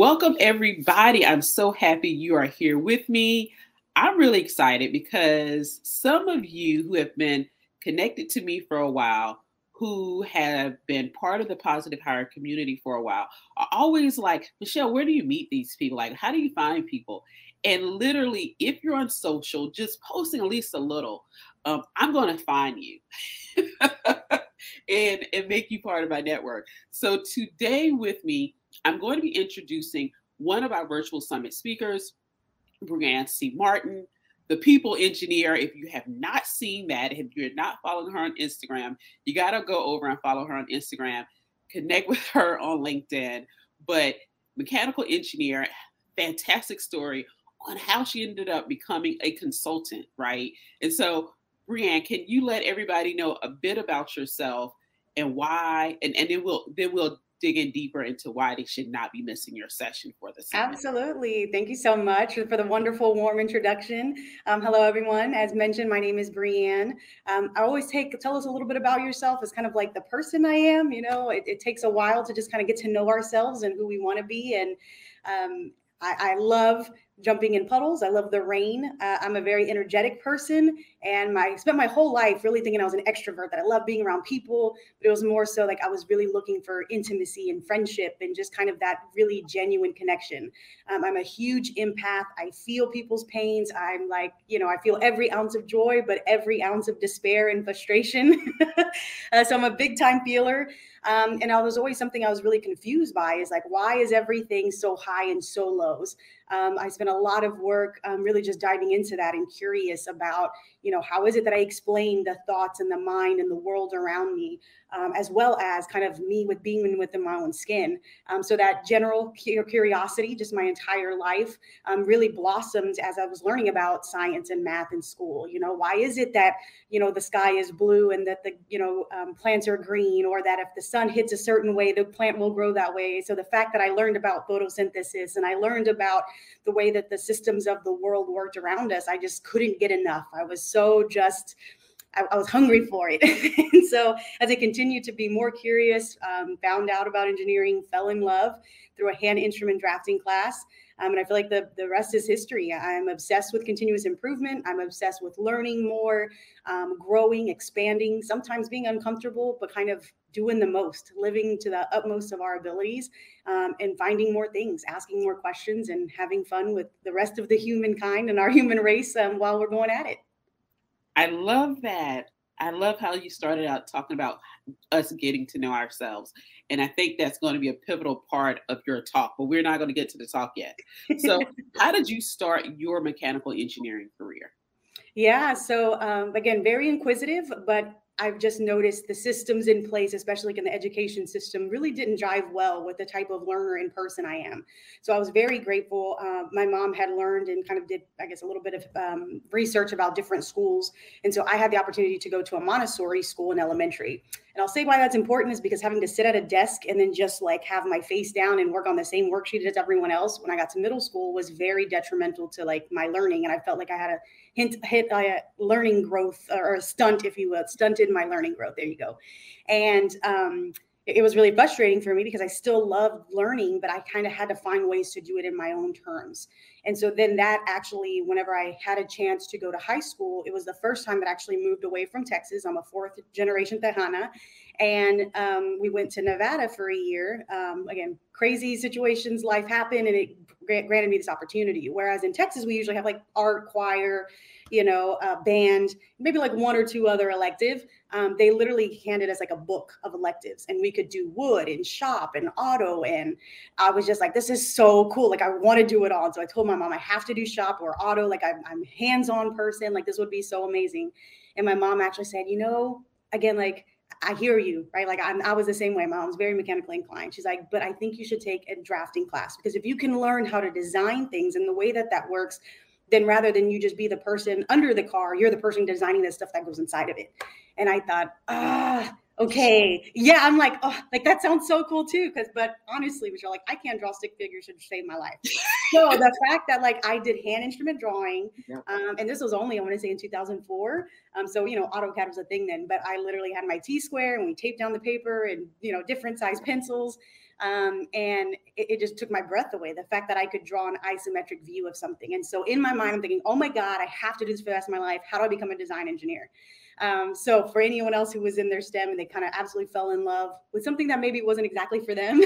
Welcome, everybody. I'm so happy you are here with me. I'm really excited because some of you who have been connected to me for a while, who have been part of the positive hire community for a while, are always like, Michelle, where do you meet these people? Like, how do you find people? And literally, if you're on social, just posting at least a little, um, I'm going to find you. and, and make you part of my network. So today with me, I'm going to be introducing one of our virtual summit speakers, Brianne C. Martin, the people engineer. If you have not seen that, if you're not following her on Instagram, you got to go over and follow her on Instagram, connect with her on LinkedIn. But mechanical engineer, fantastic story on how she ended up becoming a consultant, right? And so, Brianne, can you let everybody know a bit about yourself and why? And, and then we'll then we'll dig in deeper into why they should not be missing your session for the. Absolutely. Thank you so much for the wonderful, warm introduction. Um, hello, everyone. As mentioned, my name is Brianne. Um, I always take tell us a little bit about yourself as kind of like the person I am. You know, it, it takes a while to just kind of get to know ourselves and who we want to be. And um, I, I, love jumping in puddles. I love the rain. Uh, I'm a very energetic person, and my, I spent my whole life really thinking I was an extrovert. That I love being around people, but it was more so like I was really looking for intimacy and friendship, and just kind of that really genuine connection. Um, I'm a huge empath. I feel people's pains. I'm like, you know, I feel every ounce of joy, but every ounce of despair and frustration. uh, so I'm a big time feeler. Um, and I was always something I was really confused by is like, why is everything so high and so lows? Um, I spent a lot of work um, really just diving into that and curious about, you know, how is it that I explain the thoughts and the mind and the world around me, um, as well as kind of me with being within my own skin. Um, so that general curiosity, just my entire life, um, really blossomed as I was learning about science and math in school. You know, why is it that, you know, the sky is blue and that the, you know, um, plants are green or that if the sun hits a certain way, the plant will grow that way. So the fact that I learned about photosynthesis and I learned about the way that the systems of the world worked around us, I just couldn't get enough. I was so just, I, I was hungry for it. and so as I continued to be more curious, um, found out about engineering, fell in love through a hand instrument drafting class. Um, and I feel like the, the rest is history. I'm obsessed with continuous improvement. I'm obsessed with learning more, um, growing, expanding, sometimes being uncomfortable, but kind of doing the most, living to the utmost of our abilities, um, and finding more things, asking more questions, and having fun with the rest of the humankind and our human race um, while we're going at it. I love that. I love how you started out talking about us getting to know ourselves. And I think that's going to be a pivotal part of your talk, but we're not going to get to the talk yet. So, how did you start your mechanical engineering career? Yeah, so um, again, very inquisitive, but I've just noticed the systems in place, especially in the education system, really didn't jive well with the type of learner in person I am. So I was very grateful. Uh, my mom had learned and kind of did, I guess, a little bit of um, research about different schools. And so I had the opportunity to go to a Montessori school in elementary. And I'll say why that's important is because having to sit at a desk and then just like have my face down and work on the same worksheet as everyone else when I got to middle school was very detrimental to like my learning. And I felt like I had a hint, hit a learning growth or a stunt, if you will, stunted my learning growth. There you go. And um, it was really frustrating for me because I still loved learning, but I kind of had to find ways to do it in my own terms. And so then that actually, whenever I had a chance to go to high school, it was the first time that I actually moved away from Texas. I'm a fourth generation Tejana. And um, we went to Nevada for a year. Um, again, crazy situations, life happened, and it granted me this opportunity. Whereas in Texas, we usually have like art, choir, you know, uh, band, maybe like one or two other elective. Um, they literally handed us like a book of electives, and we could do wood and shop and auto. And I was just like, this is so cool. Like, I want to do it all. And so I told my mom, I have to do shop or auto. Like, I'm, I'm hands on person. Like, this would be so amazing. And my mom actually said, you know, again, like, I hear you, right? Like I'm, I was the same way. My mom's very mechanically inclined. She's like, but I think you should take a drafting class because if you can learn how to design things and the way that that works, then rather than you just be the person under the car, you're the person designing the stuff that goes inside of it. And I thought, ah, okay, yeah. I'm like, oh, like that sounds so cool too. Because, but honestly, which are like, I can't draw stick figures to save my life. so the fact that like I did hand instrument drawing, um, and this was only I want to say in 2004. Um, so you know, AutoCAD was a thing then. But I literally had my T square, and we taped down the paper, and you know, different size pencils. Um, and it, it, just took my breath away. The fact that I could draw an isometric view of something. And so in my mind, I'm thinking, oh my God, I have to do this for the rest of my life. How do I become a design engineer? Um, so for anyone else who was in their STEM and they kind of absolutely fell in love with something that maybe wasn't exactly for them,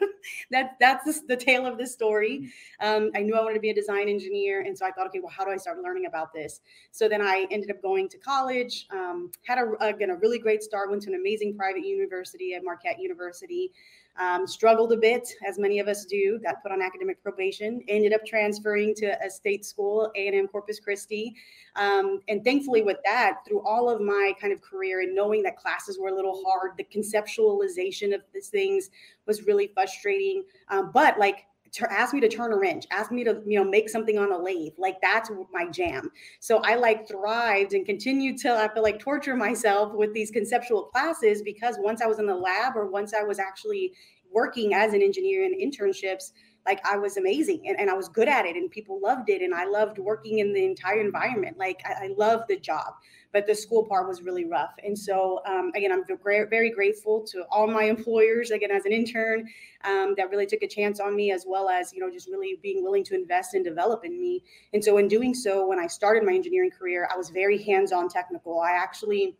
that that's the, tale of the story. Mm. Um, I knew I wanted to be a design engineer, and so I thought, okay, well, how do I start learning about this? So then I ended up going to college. Um, had a again a really great start. Went to an amazing private university at Marquette University. Um, struggled a bit, as many of us do. Got put on academic probation. Ended up transferring to a state school, A and M Corpus Christi. Um, and thankfully, with that, through all of my kind of career and knowing that classes were a little hard, the conceptualization of these things was really frustrating. Um, but like ask me to turn a wrench, ask me to, you know, make something on a lathe. Like that's my jam. So I like thrived and continued to, I feel like torture myself with these conceptual classes because once I was in the lab or once I was actually working as an engineer in internships, like I was amazing and, and I was good at it and people loved it. And I loved working in the entire environment. Like I, I love the job but the school part was really rough. And so, um, again, I'm very grateful to all my employers, again, as an intern, um, that really took a chance on me, as well as, you know, just really being willing to invest and develop in me. And so, in doing so, when I started my engineering career, I was very hands on technical. I actually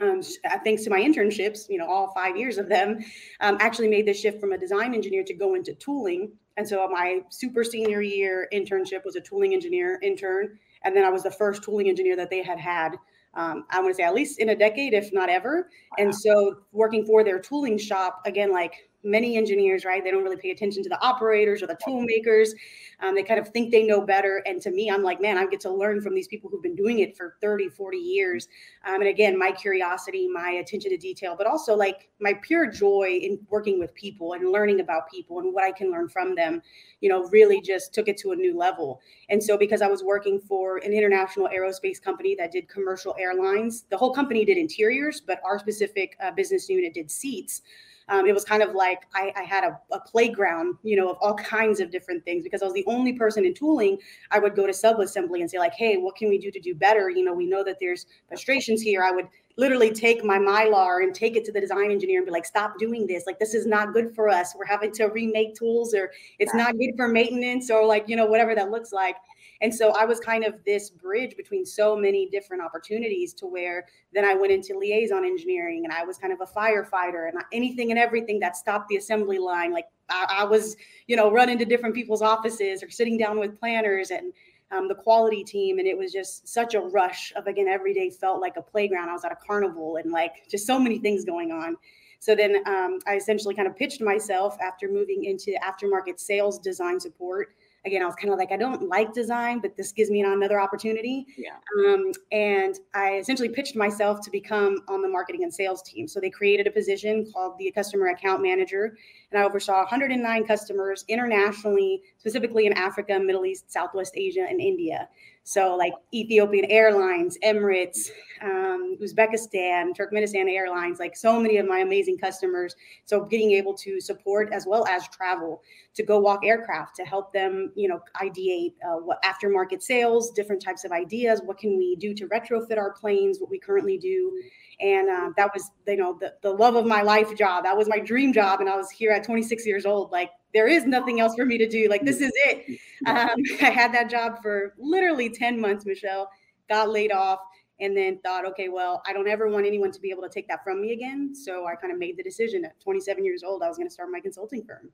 um, uh, thanks to my internships, you know, all five years of them, um, actually made the shift from a design engineer to go into tooling. And so my super senior year internship was a tooling engineer intern. And then I was the first tooling engineer that they had had um, I want to say at least in a decade, if not ever. Wow. And so working for their tooling shop, again, like many engineers, right? They don't really pay attention to the operators or the tool makers. Um, they kind of think they know better. And to me, I'm like, man, I get to learn from these people who've been doing it for 30, 40 years. Um, and again, my curiosity, my attention to detail, but also like my pure joy in working with people and learning about people and what I can learn from them, you know, really just took it to a new level. And so because I was working for an international aerospace company that did commercial airlines, the whole company did interiors, but our specific uh, business unit did seats um, it was kind of like I, I had a, a, playground, you know, of all kinds of different things because I was the only person in tooling. I would go to sub assembly and say like, hey, what can we do to do better? You know, we know that there's frustrations here. I would literally take my mylar and take it to the design engineer and be like stop doing this like this is not good for us we're having to remake tools or it's not good for maintenance or like you know whatever that looks like and so I was kind of this bridge between so many different opportunities to where then I went into liaison engineering and I was kind of a firefighter and anything and everything that stopped the assembly line. Like I, I was, you know, running to different people's offices or sitting down with planners and um, the quality team. And it was just such a rush of, again, every day felt like a playground. I was at a carnival and like just so many things going on. So then um, I essentially kind of pitched myself after moving into aftermarket sales design support again, I was kind of like, I don't like design, but this gives me another opportunity. Yeah. Um, and I essentially pitched myself to become on the marketing and sales team. So they created a position called the customer account manager, and I oversaw 109 customers internationally, specifically in Africa, Middle East, Southwest Asia, and India. So, like Ethiopian Airlines, Emirates, um, Uzbekistan, Turkmenistan Airlines, like so many of my amazing customers. So, getting able to support as well as travel to go walk aircraft to help them, you know, ideate uh, what aftermarket sales, different types of ideas. What can we do to retrofit our planes? What we currently do and uh, that was you know the, the love of my life job that was my dream job and i was here at 26 years old like there is nothing else for me to do. Like this is it. Um, i had that job for literally 10 months michelle got laid off and then thought okay well i don't ever want anyone to be able to take that from me again. So i kind of made the decision at 27 years old i was going to start my consulting firm.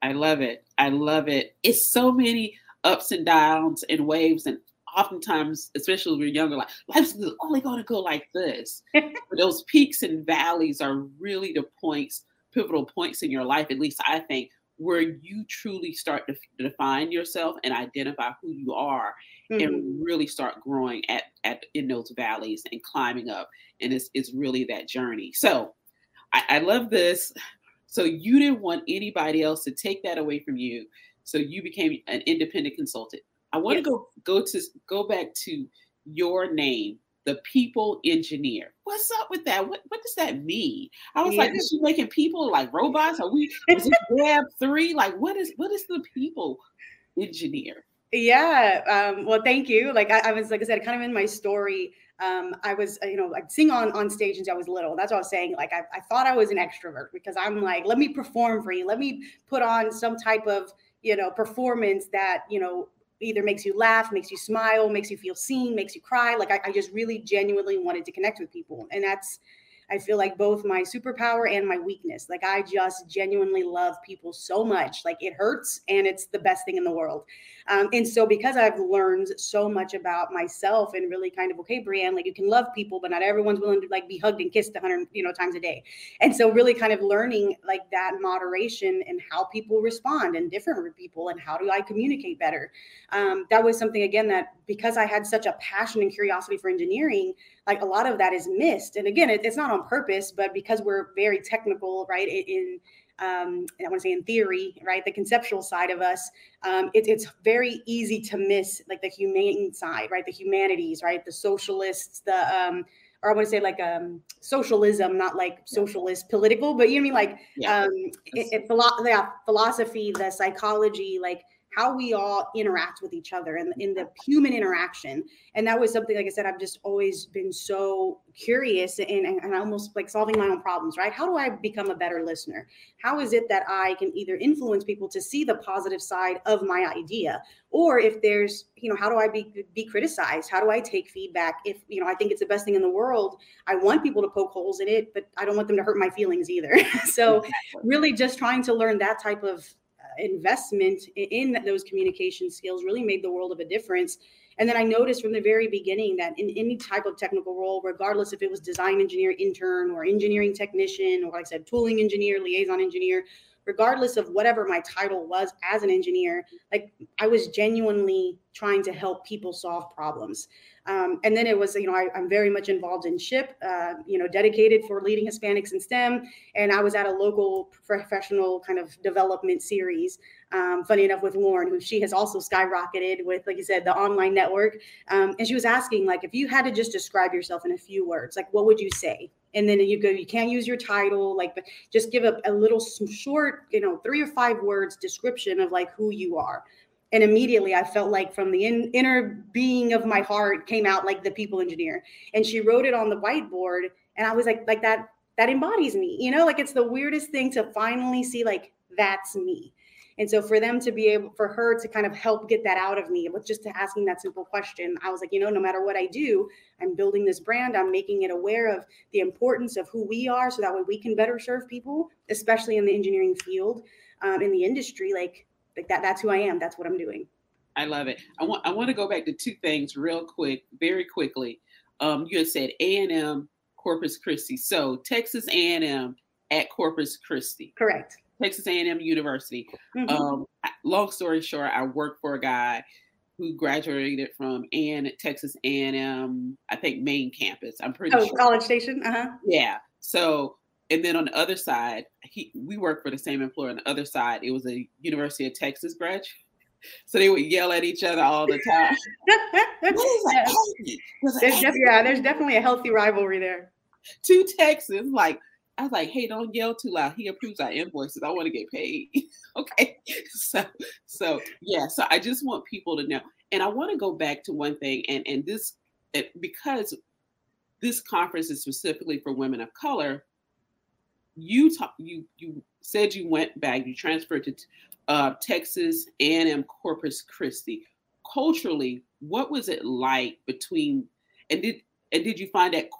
I love it. I love it. It's so many ups and downs and waves and oftentimes, especially when you're younger, like life's only going to go like this. but those peaks and valleys are really the points, pivotal points in your life, at least I think, where you truly start to define yourself and identify who you are mm-hmm. and really start growing at, at in those valleys and climbing up. And it's, it's really that journey. So I, I love this. So you didn't want anybody else to take that away from you. So you became an independent consultant. I want yes. to go go to go back to your name, the people engineer. What's up with that? What what does that mean? I was like, is she making people like robots? Are we is it Web three? Like what is what is the people engineer? Yeah. Um, well, thank you. Like I, I was like I said, kind of in my story um, I was, uh, you know, I'd sing on on stage since I was little. That's what I was saying. Like I, I thought I was an extrovert because I'm like, let me perform for you. Let me put on some type of, you know, performance that, you know, either makes you laugh, makes you smile, makes you feel seen, makes you cry. Like I, I just really genuinely wanted to connect with people. And that's I feel like both my superpower and my weakness. Like I just genuinely love people so much. Like it hurts and it's the best thing in the world. Um, and so because I've learned so much about myself and really kind of okay, Brianne, like you can love people, but not everyone's willing to like be hugged and kissed a hundred, you know, times a day. And so really kind of learning like that moderation and how people respond and different people and how do I communicate better. Um, that was something again that because I had such a passion and curiosity for engineering, like a lot of that is missed. And again, it, it's not on purpose, but because we're very technical, right? In um, I want to say in theory, right, the conceptual side of us, um, it, it's very easy to miss like the humane side, right, the humanities, right, the socialists, the um, or I want to say like um, socialism, not like socialist political, but you know what I mean, like yeah. um, it, it, philo- yeah, philosophy, the psychology, like how we all interact with each other and in the human interaction. And that was something, like I said, I've just always been so curious and, and almost like solving my own problems, right? How do I become a better listener? How is it that I can either influence people to see the positive side of my idea? Or if there's, you know, how do I be, be criticized? How do I take feedback? If, you know, I think it's the best thing in the world, I want people to poke holes in it, but I don't want them to hurt my feelings either. so really just trying to learn that type of investment in those communication skills really made the world of a difference. And then I noticed from the very beginning that in any type of technical role, regardless if it was design engineer intern or engineering technician, or like I said, tooling engineer, liaison engineer, regardless of whatever my title was as an engineer, like I was genuinely trying to help people solve problems. Um, and then it was, you know, I, am very much involved in SHPE, uh, you know, dedicated for leading Hispanics in STEM. And I was at a local professional kind of development series. Um, funny enough, with Lauren, who she has also skyrocketed with, like you said, the online network. Um, and she was asking, like, if you had to just describe yourself in a few words, like, what would you say? And then you go, you can't use your title, like, but just give a, a little short, you know, three or five words description of like who you are and immediately i felt like from the in, inner being of my heart came out like the people engineer and she wrote it on the whiteboard and i was like like that that embodies me you know like it's the weirdest thing to finally see like that's me and so for them to be able for her to kind of help get that out of me with just asking that simple question i was like you know no matter what i do i'm building this brand i'm making it aware of the importance of who we are so that way we can better serve people especially in the engineering field um, in the industry like like that that's who I am. That's what I'm doing. I love it. I want I want to go back to two things real quick, very quickly. Um, you had said A and M Corpus Christi. So Texas A and M at Corpus Christi. Correct. Texas A and M University. Mm-hmm. Um, long story short, I worked for a guy who graduated from and Texas A&M, I think main campus. I'm pretty sure. oh, sure. College Station. Uh huh. Yeah. So and then on the other side, he we worked for the same employer. On the other side, it was a University of Texas grad. So they would yell at each other all the time. there's def- yeah, there's definitely a healthy rivalry there. Two Texans, like I was like, hey, don't yell too loud. He approves our invoices. I want to get paid. okay. So so yeah, so I just want people to know. And I want to go back to one thing, and and this because this conference is specifically for women of color you talk, you you said you went back, you transferred to uh, Texas A&M Corpus Christi. Culturally, what was it like between and did and did you find that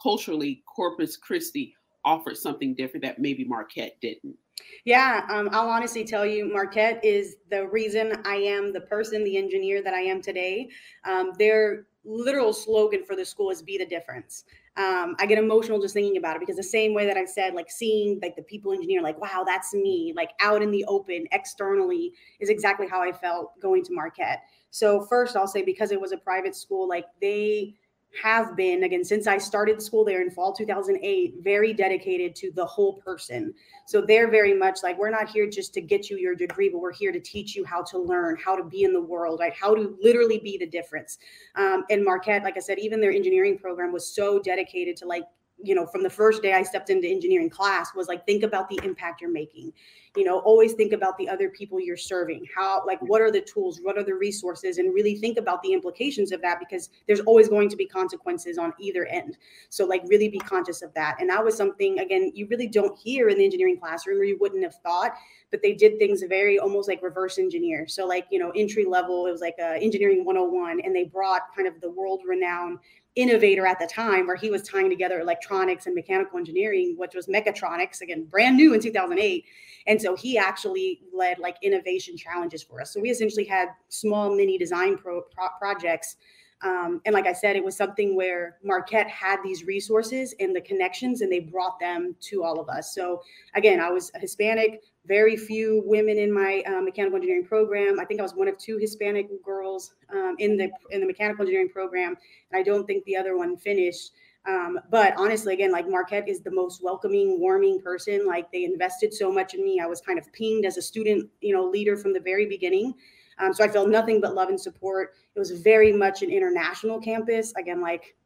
culturally Corpus Christi offered something different that maybe Marquette didn't? Yeah, um, I'll honestly tell you, Marquette is the reason I am the person, the engineer that I am today. Um, their literal slogan for the school is "Be the difference." um, I get emotional just thinking about it because the same way that I said, like seeing like the people engineer, like, wow, that's me, like out in the open externally is exactly how I felt going to Marquette. So first I'll say because it was a private school, like they have been again since I started school there in fall 2008 very dedicated to the whole person. So they're very much like we're not here just to get you your degree, but we're here to teach you how to learn, how to be in the world, right? How to literally be the difference. Um, and Marquette, like I said, even their engineering program was so dedicated to like you know from the first day i stepped into engineering class was like think about the impact you're making. You know always think about the other people you're serving. How like what are the tools? What are the resources? And really think about the implications of that because there's always going to be consequences on either end. So like really be conscious of that. And that was something again you really don't hear in the engineering classroom or you wouldn't have thought but they did things very almost like reverse engineer. So like you know entry level it was like a engineering 101 and they brought kind of the world renowned innovator at the time where he was tying together electronics and mechanical engineering which was mechatronics again brand new in 2008 and so he actually led like innovation challenges for us. So we essentially had small mini design pro, pro projects. Um, and like I said, it was something where Marquette had these resources and the connections, and they brought them to all of us. So again, I was Hispanic, very few women in my uh, mechanical engineering program. I think I was one of two Hispanic girls um, in the in the mechanical engineering program, and I don't think the other one finished. Um, but honestly, again, like Marquette is the most welcoming, warming person. Like they invested so much in me. I was kind of pinged as a student, you know, leader from the very beginning. Um, so I felt nothing but love and support. It was very much an international campus. Again, like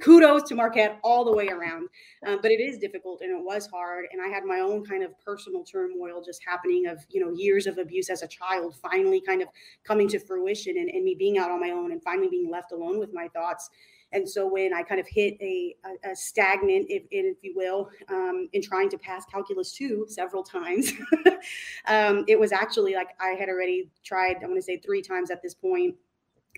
kudos to Marquette all the way around. Um, but it is difficult and it was hard. And I had my own kind of personal turmoil just happening of, you know, years of abuse as a child finally kind of coming to fruition and, and me being out on my own and finally being left alone with my thoughts. And so when I kind of hit a, a, a stagnant, if, if you will, um, in trying to pass calculus two several times, um, it was actually like I had already tried, I'm going to say three times at this point,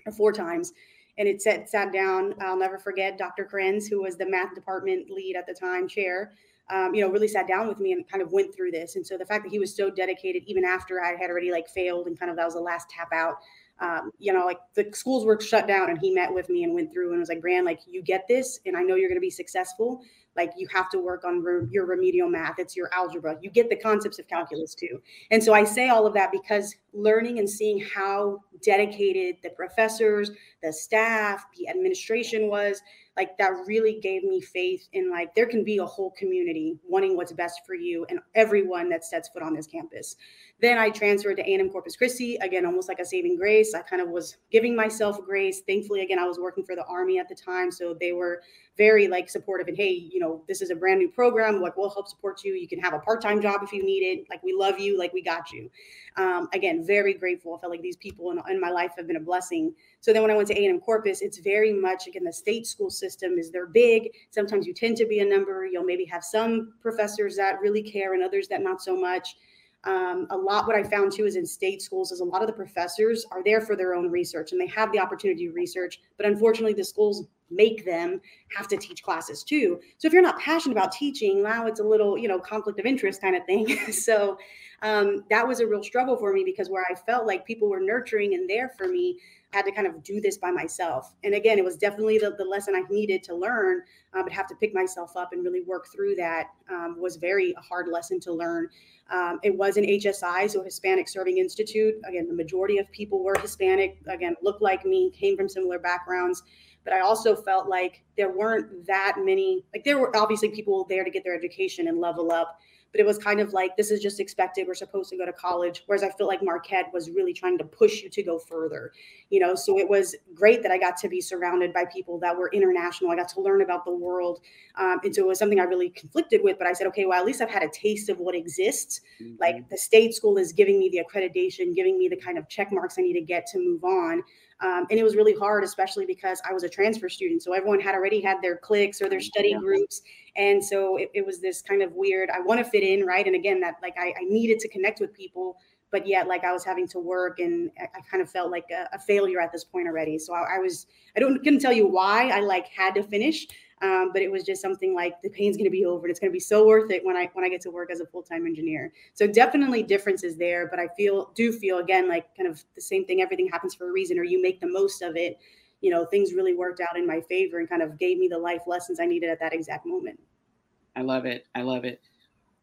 or four times. And it sat, sat down, I'll never forget Dr. Krenz, who was the math department lead at the time, chair, um, you know, really sat down with me and kind of went through this. And so the fact that he was so dedicated, even after I had already like failed and kind of that was the last tap out, um, you know, like the schools were shut down and he met with me and went through and was like, Brand, like you get this, and I know you're going to be successful. Like you have to work on re- your remedial math. It's your algebra. You get the concepts of calculus too. And so I say all of that because learning and seeing how dedicated the professors, the staff, the administration was, like that really gave me faith in like there can be a whole community wanting what's best for you and everyone that sets foot on this campus. Then I transferred to A&M Corpus Christi, again, almost like a saving grace. I kind of was giving myself grace. Thankfully, again, I was working for the Army at the time. So they were very like supportive and hey, you know, this is a brand new program. Like we'll help support you. You can have a part-time job if you need it. Like we love you. Like we got you. Um, again, very grateful. I felt like these people in, in my life have been a blessing. So then when I went to A&M Corpus, it's very much, again, the state school system is they're big. Sometimes you tend to be a number. You'll maybe have some professors that really care and others that not so much. Um, a lot what I found too is in state schools is a lot of the professors are there for their own research and they have the opportunity to research, but unfortunately the schools make them have to teach classes too. So if you're not passionate about teaching, now it's a little, you know, conflict of interest kind of thing. so um, that was a real struggle for me because where I felt like people were nurturing and there for me, had to kind of do this by myself. And again, it was definitely the, the lesson I needed to learn, uh, but have to pick myself up and really work through that um, was very a hard lesson to learn. Um, it was an HSI, so Hispanic Serving Institute. Again, the majority of people were Hispanic, again, looked like me, came from similar backgrounds. But I also felt like there weren't that many, like, there were obviously people there to get their education and level up but it was kind of like this is just expected we're supposed to go to college whereas i feel like marquette was really trying to push you to go further you know so it was great that i got to be surrounded by people that were international i got to learn about the world um, and so it was something i really conflicted with but i said okay well at least i've had a taste of what exists mm-hmm. like the state school is giving me the accreditation giving me the kind of check marks i need to get to move on um, and it was really hard, especially because I was a transfer student. So everyone had already had their cliques or their study yeah. groups. And so it, it, was this kind of weird, I want to fit in, right? And again, that like I, I, needed to connect with people, but yet like I was having to work and I, kind of felt like a, a, failure at this point already. So I, I was, I don't, couldn't tell you why I like had to finish. Um, but it was just something like the pain's going to be over and it's going to be so worth it when I when I get to work as a full time engineer. So definitely differences there, but I feel do feel again like kind of the same thing. Everything happens for a reason, or you make the most of it. You know, things really worked out in my favor and kind of gave me the life lessons I needed at that exact moment. I love it. I love it.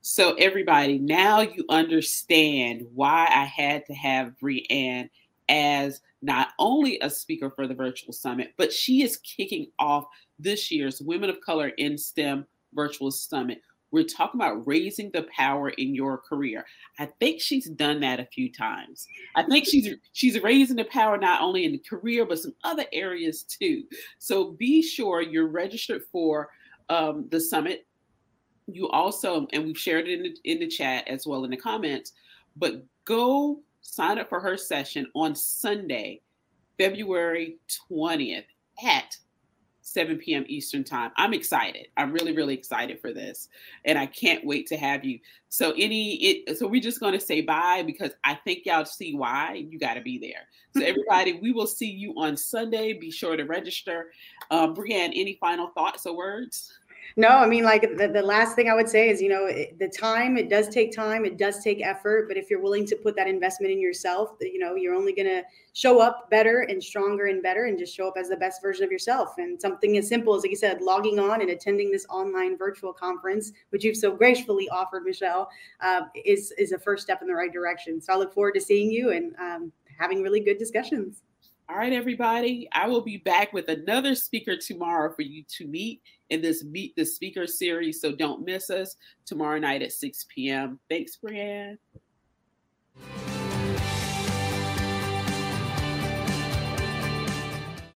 So everybody, now you understand why I had to have Brianne as not only a speaker for the virtual summit, but she is kicking off this year's Women of Color in STEM Virtual Summit. We're talking about raising the power in your career. I think she's done that a few times. I think she's she's raising the power not only in the career but some other areas too. So be sure you're registered for um, the summit you also, and we've shared it in the, in the chat as well in the comments, but go sign up for her session on Sunday, February 20th at 7 p.m. Eastern time. I'm excited. I'm really, really excited for this. And I can't wait to have you. So any it so we're just gonna say bye because I think y'all see why you gotta be there. So everybody, we will see you on Sunday. Be sure to register. Um, Brianne, any final thoughts or words? No, I mean, like the, the last thing I would say is, you know, it, the time, it does take time, it does take effort. But if you're willing to put that investment in yourself, you know, you're only going to show up better and stronger and better and just show up as the best version of yourself. And something as simple as, like you said, logging on and attending this online virtual conference, which you've so gracefully offered, Michelle, uh, is, is a first step in the right direction. So I look forward to seeing you and um, having really good discussions. All right, everybody. I will be back with another speaker tomorrow for you to meet in this Meet the Speaker series. So don't miss us tomorrow night at 6 p.m. Thanks, Brianne.